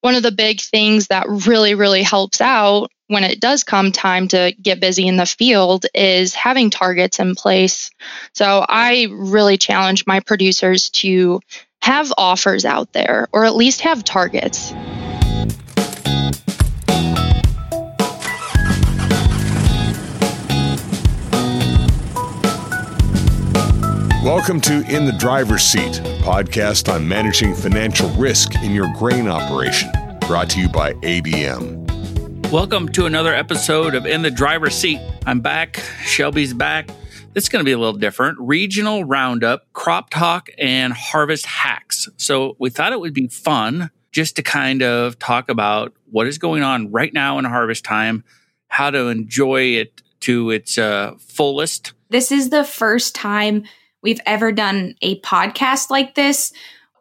one of the big things that really, really helps out when it does come time to get busy in the field is having targets in place. So I really challenge my producers to have offers out there or at least have targets. Welcome to In the Driver's Seat, podcast on managing financial risk in your grain operation, brought to you by ADM. Welcome to another episode of In the Driver's Seat. I'm back. Shelby's back. It's going to be a little different. Regional roundup, crop talk, and harvest hacks. So we thought it would be fun just to kind of talk about what is going on right now in harvest time, how to enjoy it to its uh, fullest. This is the first time we've ever done a podcast like this.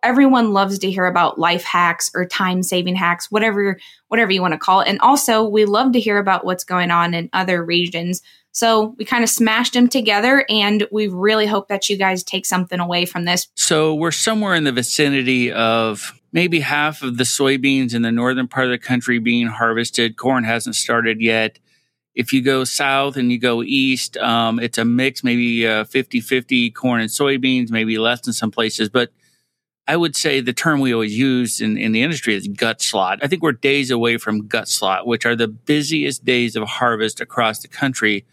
Everyone loves to hear about life hacks or time saving hacks, whatever whatever you want to call it. And also, we love to hear about what's going on in other regions. So we kind of smashed them together, and we really hope that you guys take something away from this. So we're somewhere in the vicinity of maybe half of the soybeans in the northern part of the country being harvested. Corn hasn't started yet. If you go south and you go east, um, it's a mix, maybe 50 uh, 50 corn and soybeans, maybe less in some places. But I would say the term we always use in, in the industry is gut slot. I think we're days away from gut slot, which are the busiest days of harvest across the country,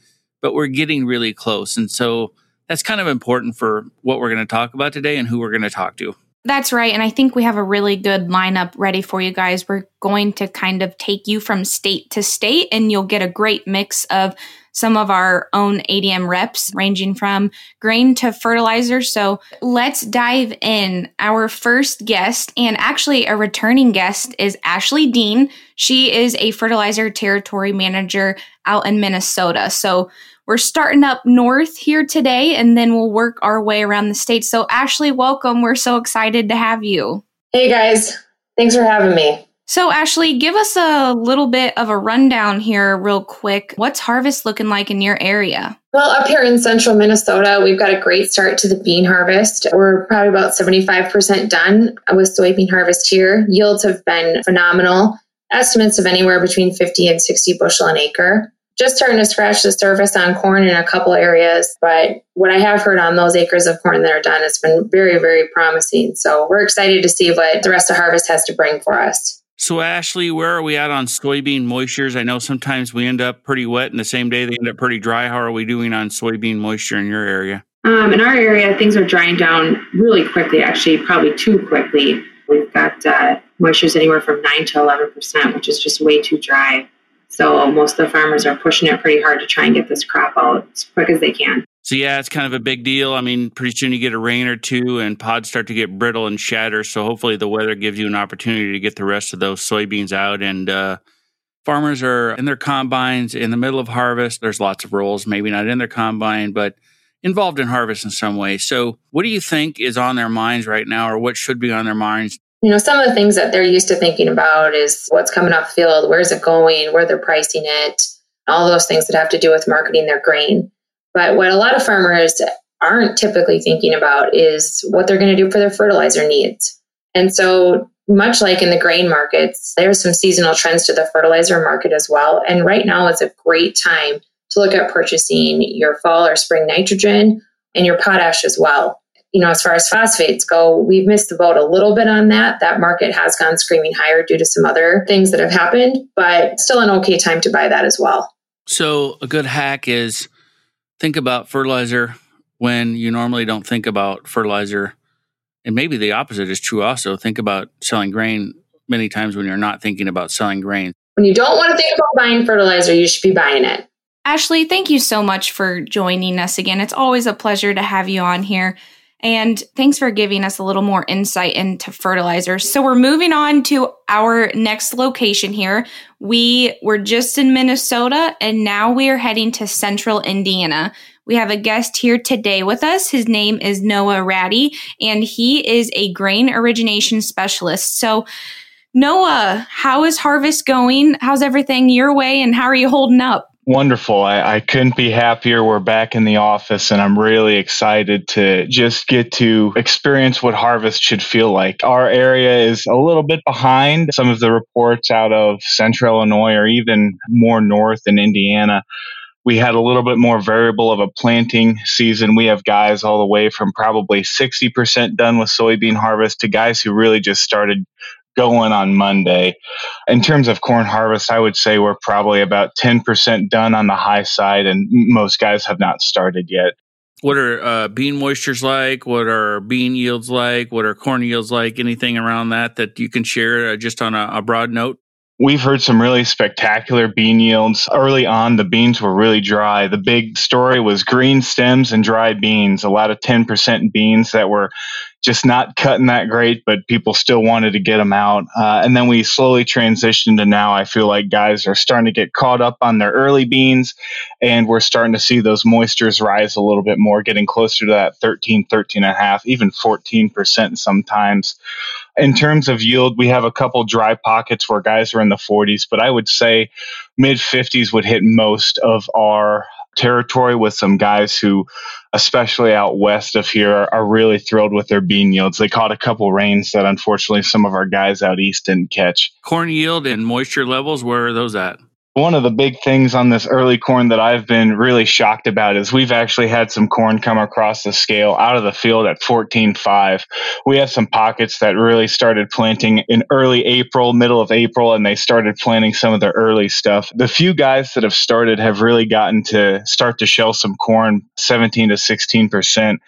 but we're getting really close. And so that's kind of important for what we're going to talk about today and who we're going to talk to. That's right. And I think we have a really good lineup ready for you guys. We're going to kind of take you from state to state, and you'll get a great mix of some of our own ADM reps, ranging from grain to fertilizer. So let's dive in. Our first guest, and actually a returning guest, is Ashley Dean. She is a fertilizer territory manager out in Minnesota. So we're starting up north here today and then we'll work our way around the state. So, Ashley, welcome. We're so excited to have you. Hey, guys. Thanks for having me. So, Ashley, give us a little bit of a rundown here, real quick. What's harvest looking like in your area? Well, up here in central Minnesota, we've got a great start to the bean harvest. We're probably about 75% done with soybean harvest here. Yields have been phenomenal. Estimates of anywhere between 50 and 60 bushel an acre just starting to scratch the surface on corn in a couple areas. But what I have heard on those acres of corn that are done, it's been very, very promising. So we're excited to see what the rest of harvest has to bring for us. So, Ashley, where are we at on soybean moistures? I know sometimes we end up pretty wet, and the same day they end up pretty dry. How are we doing on soybean moisture in your area? Um, in our area, things are drying down really quickly, actually, probably too quickly. We've got uh, moistures anywhere from 9 to 11%, which is just way too dry. So most of the farmers are pushing it pretty hard to try and get this crop out as quick as they can. So yeah, it's kind of a big deal. I mean, pretty soon you get a rain or two and pods start to get brittle and shatter. So hopefully the weather gives you an opportunity to get the rest of those soybeans out. And uh, farmers are in their combines in the middle of harvest. There's lots of roles, maybe not in their combine, but involved in harvest in some way. So what do you think is on their minds right now or what should be on their minds you know, some of the things that they're used to thinking about is what's coming off field, where's it going, where they're pricing it, all those things that have to do with marketing their grain. But what a lot of farmers aren't typically thinking about is what they're going to do for their fertilizer needs. And so, much like in the grain markets, there's some seasonal trends to the fertilizer market as well. And right now is a great time to look at purchasing your fall or spring nitrogen and your potash as well you know, as far as phosphates go, we've missed the boat a little bit on that. That market has gone screaming higher due to some other things that have happened, but still an okay time to buy that as well. So, a good hack is think about fertilizer when you normally don't think about fertilizer. And maybe the opposite is true also. Think about selling grain many times when you're not thinking about selling grain. When you don't want to think about buying fertilizer, you should be buying it. Ashley, thank you so much for joining us again. It's always a pleasure to have you on here. And thanks for giving us a little more insight into fertilizers. So we're moving on to our next location here. We were just in Minnesota and now we are heading to central Indiana. We have a guest here today with us. His name is Noah Ratty and he is a grain origination specialist. So Noah, how is harvest going? How's everything your way and how are you holding up? Wonderful. I, I, couldn't be happier. We're back in the office, and I'm really excited to just get to experience what harvest should feel like. Our area is a little bit behind some of the reports out of central Illinois or even more north in Indiana. We had a little bit more variable of a planting season. We have guys all the way from probably 60% done with soybean harvest to guys who really just started going on Monday. In terms of corn harvest, I would say we're probably about 10% done on the high side, and most guys have not started yet. What are uh, bean moistures like? What are bean yields like? What are corn yields like? Anything around that that you can share uh, just on a, a broad note? We've heard some really spectacular bean yields. Early on, the beans were really dry. The big story was green stems and dry beans. A lot of 10% beans that were just not cutting that great, but people still wanted to get them out. Uh, and then we slowly transitioned to now I feel like guys are starting to get caught up on their early beans, and we're starting to see those moistures rise a little bit more, getting closer to that 13, 13 and a half, even 14% sometimes. In terms of yield, we have a couple dry pockets where guys are in the 40s, but I would say mid 50s would hit most of our territory with some guys who, especially out west of here, are, are, really thrilled with their bean yields. They caught a couple rains that unfortunately some of our guys out east didn't catch. Corn yield and moisture levels, where are those at? One of the big things on this early corn that I've been really shocked about is we've actually had some corn come across the scale out of the field at 14.5. We have some pockets that really started planting in early April, middle of April, and they started planting some of the early stuff. The few guys that have started have really gotten to start to shell some corn 17 to 16 percent.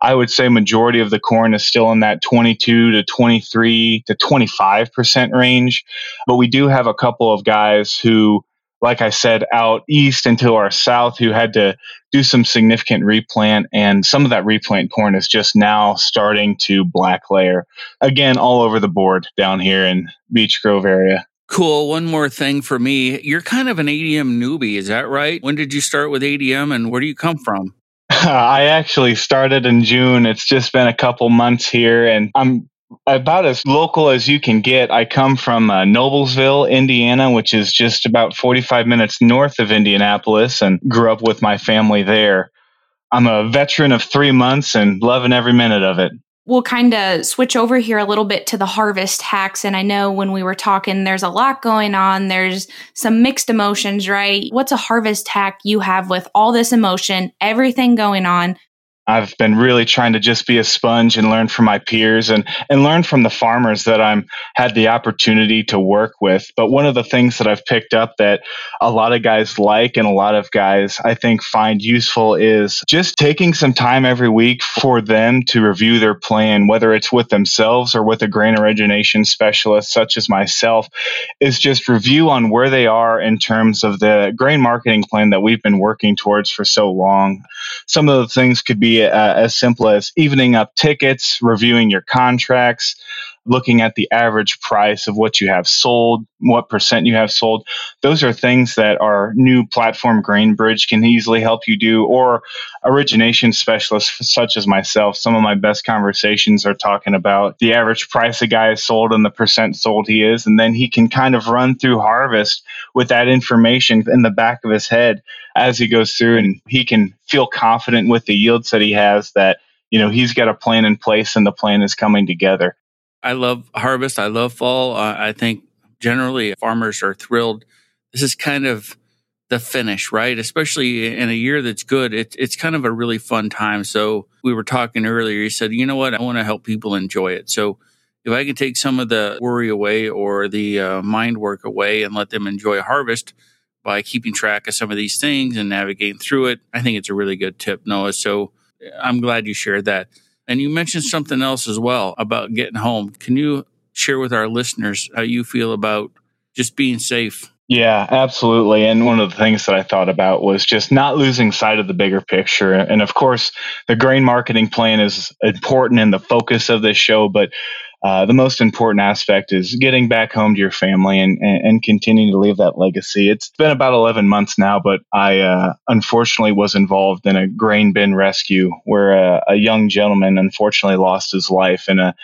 I would say majority of the corn is still in that 22 to 23 to 25% range. But we do have a couple of guys who, like I said, out east into our south who had to do some significant replant. And some of that replant corn is just now starting to black layer. Again, all over the board down here in Beech Grove area. Cool. One more thing for me. You're kind of an ADM newbie, is that right? When did you start with ADM and where do you come from? I actually started in June. It's just been a couple months here, and I'm about as local as you can get. I come from uh, Noblesville, Indiana, which is just about 45 minutes north of Indianapolis, and grew up with my family there. I'm a veteran of three months and loving every minute of it we'll kind of switch over here a little bit to the harvest hacks. And I know when we were talking, there's a lot going on. There's some mixed emotions, right? What's a harvest hack you have with all this emotion, everything going on? I've been really trying to just be a sponge and learn from my peers and, and learn from the farmers that I'm had the opportunity to work with. But one of the things that I've picked up that a lot of guys like and a lot of guys I think find useful is just taking some time every week for them to review their plan, whether it's with themselves or with a grain origination specialist such as myself, is just review on where they are in terms of the grain marketing plan that we've been working towards for so long. Some of the things could be uh, as simple as evening up tickets, reviewing your contracts, looking at the average price of what you have sold, what percent you have sold. Those are things that our new platform GrainBridge can easily help you do, or origination specialists such as myself. Some of my best conversations are talking about the average price a guy has sold and the percent sold he is, and then he can kind of run through harvest with that information in the back of his head as he goes through, and he can feel confident with the yields that he has that you know he's got a plan in place and the plan is coming together I love harvest. I love fall. Uh, I think generally farmers are thrilled. This is kind of the finish, right? Especially in a year that's good. It, it's kind of a really fun time. So we were talking earlier. You said, you know what? I want to help people enjoy it. So if I can take some of the worry away or the uh, mind work away and let them enjoy harvest by keeping track of some of these things and navigating through it, I think it's a really good tip, Noah. So I'm glad you shared that. And you mentioned something else as well about getting home. Can you share with our listeners how you feel about just being safe? Yeah, absolutely. And one of the things that I thought about was just not losing sight of the bigger picture. And of course, the grain marketing plan is important in the focus of this show, but uh, the most important aspect is getting back home to your family and, and, and, continuing to leave that legacy. It's been about 11 months now, but I uh, unfortunately was involved in a grain bin rescue where a, a young gentleman unfortunately lost his life in a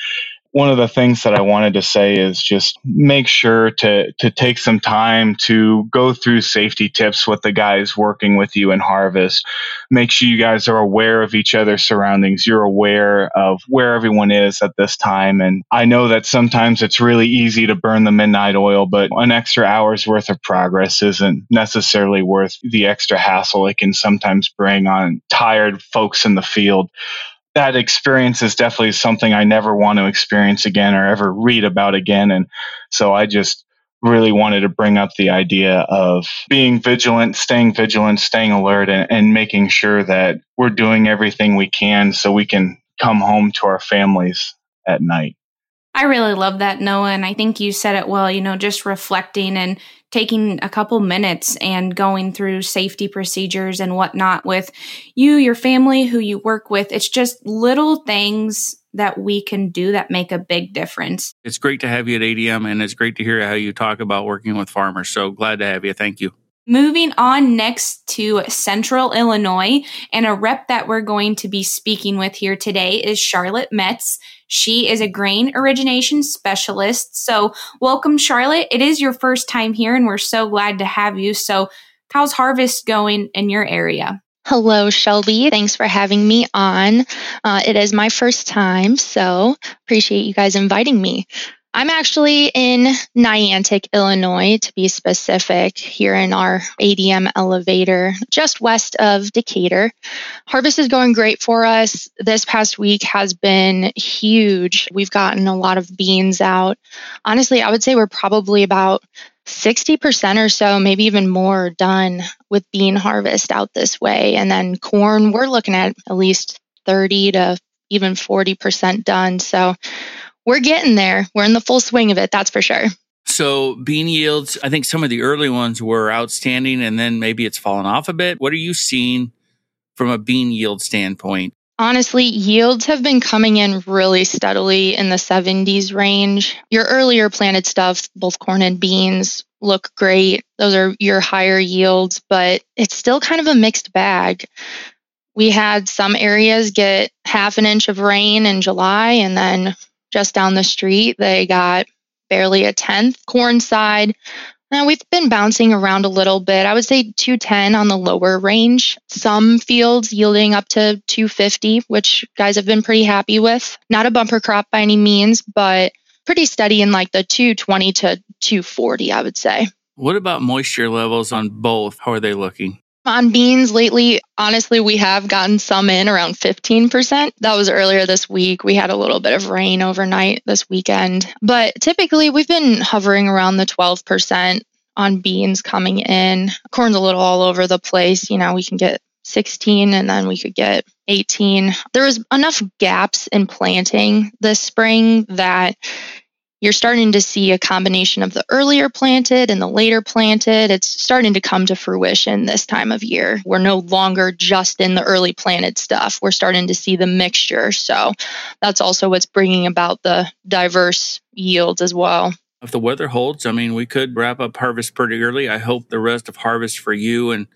one of the things that I wanted to say is just make sure to to take some time to go through safety tips with the guys working with you in harvest. Make sure you guys are aware of each other's surroundings. You're aware of where everyone is at this time. And I know that sometimes it's really easy to burn the midnight oil, but an extra hour's worth of progress isn't necessarily worth the extra hassle it can sometimes bring on tired folks in the field that experience is definitely something I never want to experience again or ever read about again. And so I just really wanted to bring up the idea of being vigilant, staying vigilant, staying alert, and, and making sure that we're doing everything we can so we can come home to our families at night. I really love that, Noah. And I think you said it well, you know, just reflecting and taking a couple minutes and going through safety procedures and whatnot with you, your family, who you work with. It's just little things that we can do that make a big difference. It's great to have you at ADM and it's great to hear how you talk about working with farmers. So glad to have you. Thank you. Moving on next to Central Illinois, and a rep that we're going to be speaking with here today is Charlotte Metz. She is a grain origination specialist. So, welcome, Charlotte. It is your first time here, and we're so glad to have you. So, how's harvest going in your area? Hello, Shelby. Thanks for having me on. Uh, it is my first time, so appreciate you guys inviting me. I'm actually in Niantic, Illinois, to be specific, here in our ADM elevator, just west of Decatur. Harvest is going great for us. This past week has been huge. We've gotten a lot of beans out. Honestly, I would say we're probably about 60% or so, maybe even more, done with bean harvest out this way. And then corn, we're looking at at least 30 to even 40% done. So we're getting there. We're in the full swing of it, that's for sure. So, bean yields, I think some of the early ones were outstanding and then maybe it's fallen off a bit. What are you seeing from a bean yield standpoint? Honestly, yields have been coming in really steadily in the 70s range. Your earlier planted stuff, both corn and beans, look great. Those are your higher yields, but it's still kind of a mixed bag. We had some areas get half an inch of rain in July and then just down the street. They got barely a tenth. Corn side, now we've been bouncing around a little bit. I would say 210 on the lower range. Some fields yielding up to 250, which guys have been pretty happy with. Not a bumper crop by any means, but pretty steady in like the 220 to 240, I would say. What about moisture levels on both? How are they looking? On beans lately, honestly, we have gotten some in around 15%. That was earlier this week. We had a little bit of rain overnight this weekend, but typically we've been hovering around the 12% on beans coming in. Corn's a little all over the place. You know, we can get 16 and then we could get 18. There was enough gaps in planting this spring that you're starting to see a combination of the earlier planted and the later planted. It's starting to come to fruition this time of year. We're no longer just in the early planted stuff. We're starting to see the mixture. So that's also what's bringing about the diverse yields as well. If the weather holds, I mean, we could wrap up harvest pretty early. I hope the rest of harvest for you and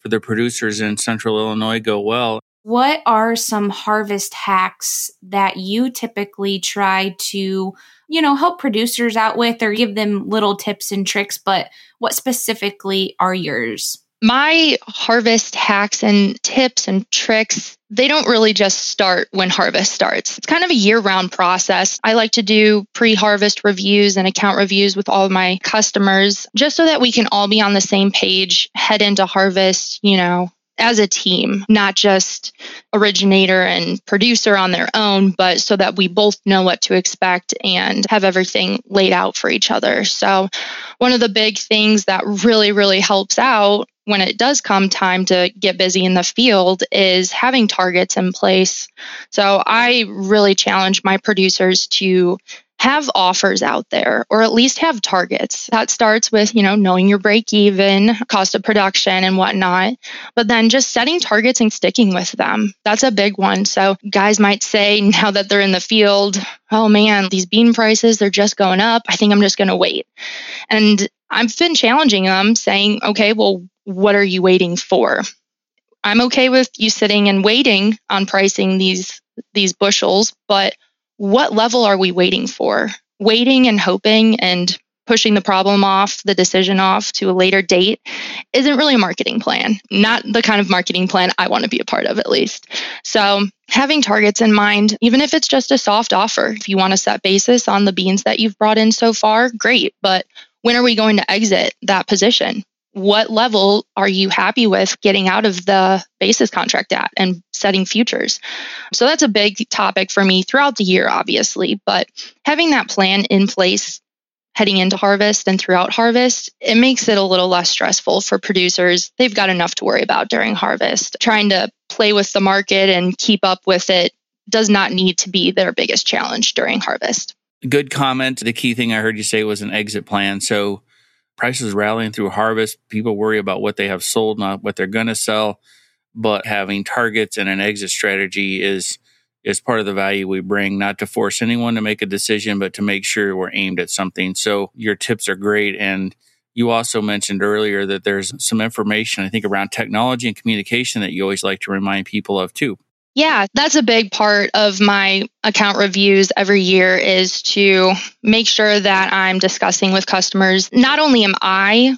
for the producers in central Illinois go well. What are some harvest hacks that you typically try to you know, help producers out with or give them little tips and tricks, but what specifically are yours? My harvest hacks and tips and tricks, they don't really just start when harvest starts. It's kind of a year round process. I like to do pre harvest reviews and account reviews with all of my customers just so that we can all be on the same page, head into harvest, you know, as a team, not just originator and producer on their own, but so that we both know what to expect and have everything laid out for each other. So, one of the big things that really, really helps out when it does come time to get busy in the field is having targets in place. So, I really challenge my producers to have offers out there or at least have targets. That starts with, you know, knowing your break even, cost of production and whatnot, but then just setting targets and sticking with them. That's a big one. So guys might say now that they're in the field, oh man, these bean prices, they're just going up. I think I'm just going to wait. And I've been challenging them saying, okay, well, what are you waiting for? I'm okay with you sitting and waiting on pricing these these bushels, but what level are we waiting for? Waiting and hoping and pushing the problem off, the decision off to a later date isn't really a marketing plan, not the kind of marketing plan I want to be a part of, at least. So, having targets in mind, even if it's just a soft offer, if you want to set basis on the beans that you've brought in so far, great. But when are we going to exit that position? What level are you happy with getting out of the basis contract at and setting futures? So that's a big topic for me throughout the year, obviously, but having that plan in place heading into harvest and throughout harvest, it makes it a little less stressful for producers. They've got enough to worry about during harvest. Trying to play with the market and keep up with it does not need to be their biggest challenge during harvest. Good comment. The key thing I heard you say was an exit plan. So prices rallying through harvest, people worry about what they have sold, not what they're going to sell. But having targets and an exit strategy is is part of the value we bring, not to force anyone to make a decision, but to make sure we're aimed at something. So your tips are great. And you also mentioned earlier that there's some information, I think, around technology and communication that you always like to remind people of too. Yeah, that's a big part of my account reviews every year is to make sure that I'm discussing with customers. Not only am I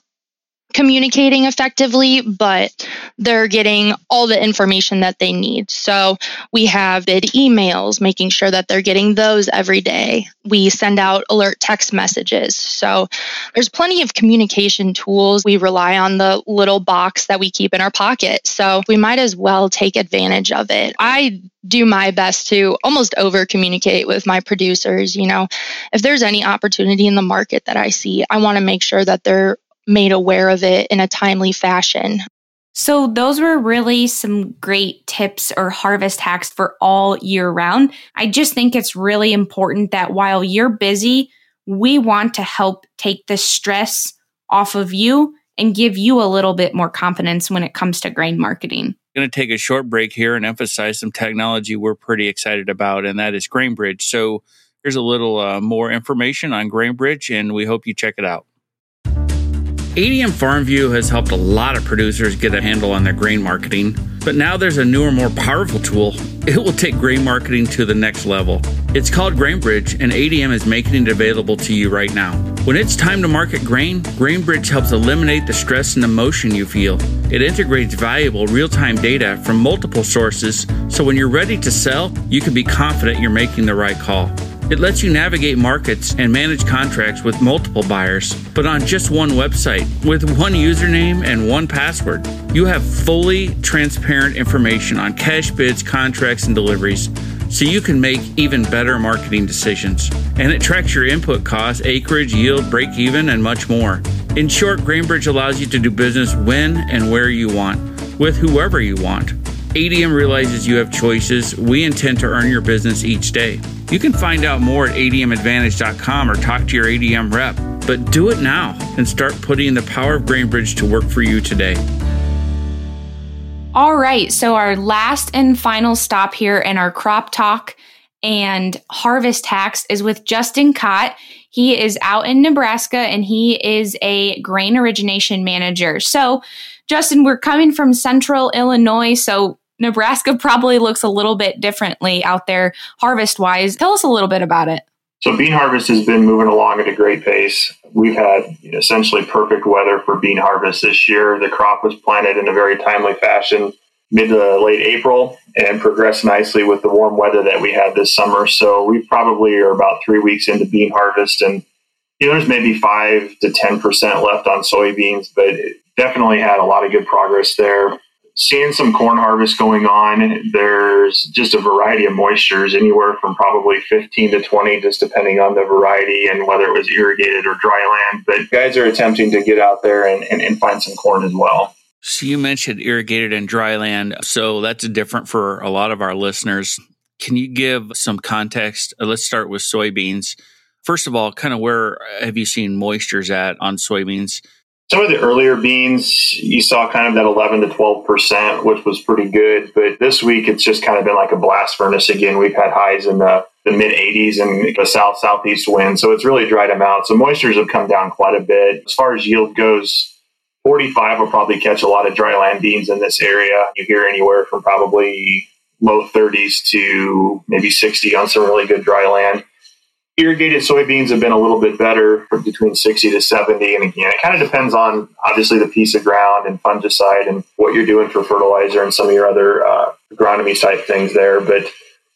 communicating effectively, but they're getting all the information that they need. So we have bid emails, making sure that they're getting those every day. We send out alert text messages. So there's plenty of communication tools. We rely on the little box that we keep in our pocket. So we might as well take advantage of it. I do my best to almost over communicate with my producers. You know, if there's any opportunity in the market that I see, I want to make sure that they're made aware of it in a timely fashion. So, those were really some great tips or harvest hacks for all year round. I just think it's really important that while you're busy, we want to help take the stress off of you and give you a little bit more confidence when it comes to grain marketing. I'm going to take a short break here and emphasize some technology we're pretty excited about, and that is GrainBridge. So, here's a little uh, more information on GrainBridge, and we hope you check it out. ADM FarmView has helped a lot of producers get a handle on their grain marketing, but now there's a newer, more powerful tool. It will take grain marketing to the next level. It's called GrainBridge, and ADM is making it available to you right now. When it's time to market grain, GrainBridge helps eliminate the stress and emotion you feel. It integrates valuable real time data from multiple sources, so when you're ready to sell, you can be confident you're making the right call. It lets you navigate markets and manage contracts with multiple buyers, but on just one website with one username and one password. You have fully transparent information on cash bids, contracts, and deliveries so you can make even better marketing decisions. And it tracks your input costs, acreage, yield, break even, and much more. In short, Grainbridge allows you to do business when and where you want, with whoever you want. ADM realizes you have choices. We intend to earn your business each day. You can find out more at admadvantage.com or talk to your ADM rep, but do it now and start putting the power of GrainBridge to work for you today. All right, so our last and final stop here in our crop talk and harvest hacks is with Justin Kott. He is out in Nebraska and he is a grain origination manager. So, Justin, we're coming from central Illinois, so Nebraska probably looks a little bit differently out there harvest wise. Tell us a little bit about it. So, bean harvest has been moving along at a great pace. We've had essentially perfect weather for bean harvest this year. The crop was planted in a very timely fashion mid to late April and progressed nicely with the warm weather that we had this summer. So, we probably are about three weeks into bean harvest and you know, there's maybe five to 10% left on soybeans, but definitely had a lot of good progress there seeing some corn harvest going on. There's just a variety of moistures, anywhere from probably 15 to 20, just depending on the variety and whether it was irrigated or dry land. But guys are attempting to get out there and, and, and find some corn as well. So you mentioned irrigated and dry land. So that's different for a lot of our listeners. Can you give some context? Uh, let's start with soybeans. First of all, kind of where have you seen moistures at on soybeans? Some of the earlier beans, you saw kind of that 11 to 12%, which was pretty good. But this week, it's just kind of been like a blast furnace again. We've had highs in the, the mid 80s and the south southeast wind. So it's really dried them out. So moistures have come down quite a bit. As far as yield goes, 45 will probably catch a lot of dry land beans in this area. You hear anywhere from probably low 30s to maybe 60 on some really good dry land. Irrigated soybeans have been a little bit better between 60 to 70. And again, it kind of depends on obviously the piece of ground and fungicide and what you're doing for fertilizer and some of your other uh, agronomy type things there. But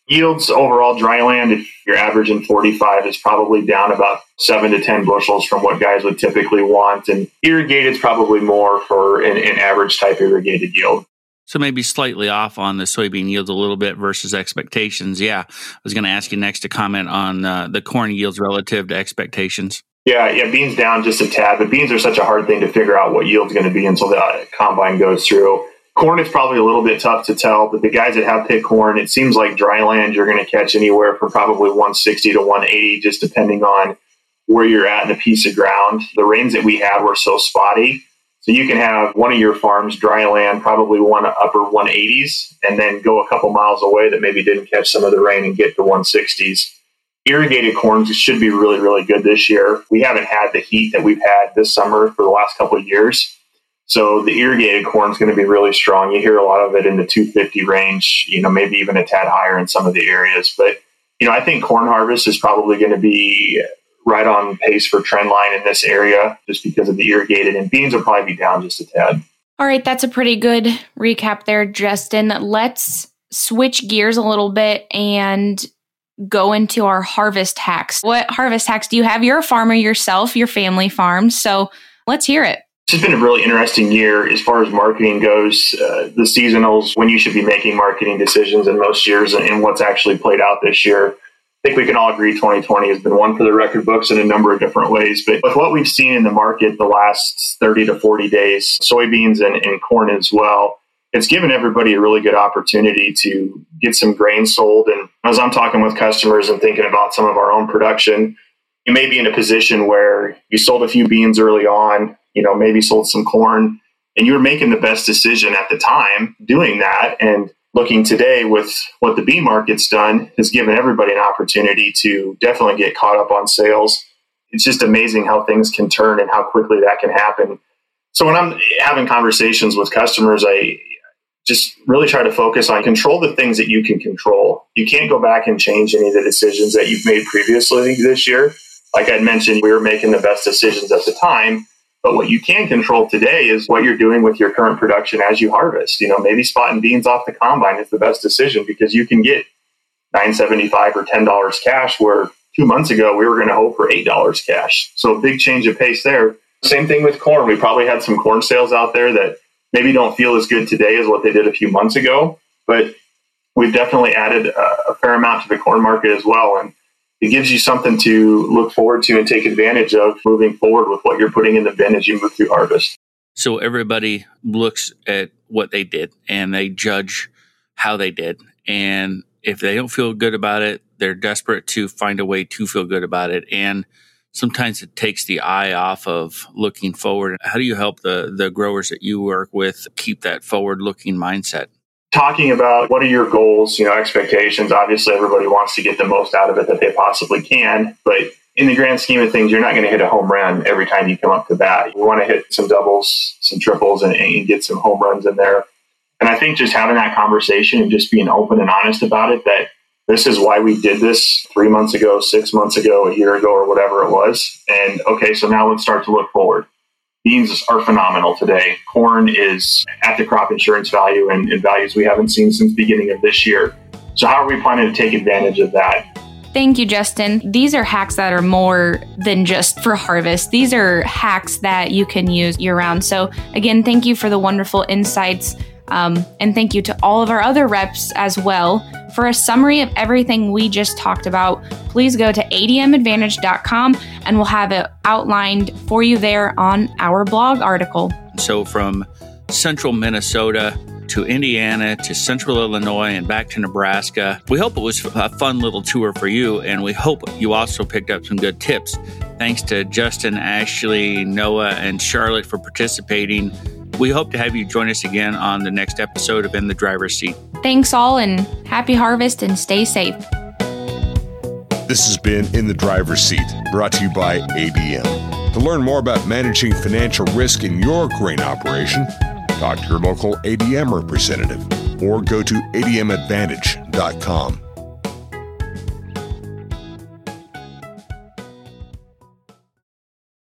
yields overall dry land, if you're averaging 45, is probably down about seven to 10 bushels from what guys would typically want. And irrigated is probably more for an, an average type irrigated yield. So maybe slightly off on the soybean yields a little bit versus expectations. Yeah, I was going to ask you next to comment on uh, the corn yields relative to expectations. Yeah, yeah, beans down just a tad, but beans are such a hard thing to figure out what yield's going to be until the combine goes through. Corn is probably a little bit tough to tell, but the guys that have picked corn, it seems like dry land you're going to catch anywhere from probably 160 to 180, just depending on where you're at in a piece of ground. The rains that we had were so spotty so you can have one of your farms dry land, probably one upper 180s, and then go a couple miles away that maybe didn't catch some of the rain and get to 160s. Irrigated corn should be really, really good this year. We haven't had the heat that we've had this summer for the last couple of years. So the irrigated corn is going to be really strong. You hear a lot of it in the 250 range, you know, maybe even a tad higher in some of the areas. But, you know, I think corn harvest is probably going to be right on pace for trend line in this area just because of the irrigated, and beans will probably be down just a tad. All right, that's a pretty good recap there, Justin. Let's switch gears a little bit and go into our harvest hacks. What harvest hacks do you have? You're a farmer yourself, your family farms, so let's hear it. It's been a really interesting year as far as marketing goes. Uh, the seasonals, when you should be making marketing decisions in most years, and what's actually played out this year. Think we can all agree 2020 has been one for the record books in a number of different ways. But with what we've seen in the market the last 30 to 40 days, soybeans and, and corn as well, it's given everybody a really good opportunity to get some grain sold. And as I'm talking with customers and thinking about some of our own production, you may be in a position where you sold a few beans early on, you know, maybe sold some corn, and you were making the best decision at the time doing that. And looking today with what the bean market's done has given everybody an opportunity to definitely get caught up on sales. It's just amazing how things can turn and how quickly that can happen. So when I'm having conversations with customers, I just really try to focus on control the things that you can control. You can't go back and change any of the decisions that you've made previously this year. Like I mentioned, we were making the best decisions at the time but what you can control today is what you're doing with your current production as you harvest. You know, maybe spotting beans off the combine is the best decision because you can get nine seventy five or ten dollars cash where two months ago we were going to hope for eight dollars cash. So a big change of pace there. Same thing with corn. We probably had some corn sales out there that maybe don't feel as good today as what they did a few months ago, but we've definitely added a fair amount to the corn market as well. And it gives you something to look forward to and take advantage of moving forward with what you're putting in the bin as you move through harvest. So everybody looks at what they did and they judge how they did. And if they don't feel good about it, they're desperate to find a way to feel good about it. And sometimes it takes the eye off of looking forward. How do you help the the growers that you work with keep that forward looking mindset? Talking about what are your goals, you know, expectations. Obviously, everybody wants to get the most out of it that they possibly can, but in the grand scheme of things, you're not going to hit a home run every time you come up to bat. You want to hit some doubles, some triples, and, and get some home runs in there. And I think just having that conversation and just being open and honest about it that this is why we did this three months ago, six months ago, a year ago, or whatever it was. And okay, so now let's start to look forward beans are phenomenal today. Corn is at the crop insurance value and, and values we haven't seen since beginning of this year. So, how are we planning to take advantage of that? Thank you, Justin. These are hacks that are more than just for harvest. These are hacks that you can use year round. So, again, thank you for the wonderful insights. Um, and thank you to all of our other reps as well. For a summary of everything we just talked about, please go to admadvantage.com and we'll have it outlined for you there on our blog article. So, from central Minnesota to Indiana to central Illinois and back to Nebraska, we hope it was a fun little tour for you, and we hope you also picked up some good tips. Thanks to Justin, Ashley, Noah, and Charlotte for participating. We hope to have you join us again on the next episode of In the Driver's Seat. Thanks all and happy harvest and stay safe. This has been In the Driver's Seat, brought to you by ADM. To learn more about managing financial risk in your grain operation, talk to your local ADM representative. or go to admadvantage.com.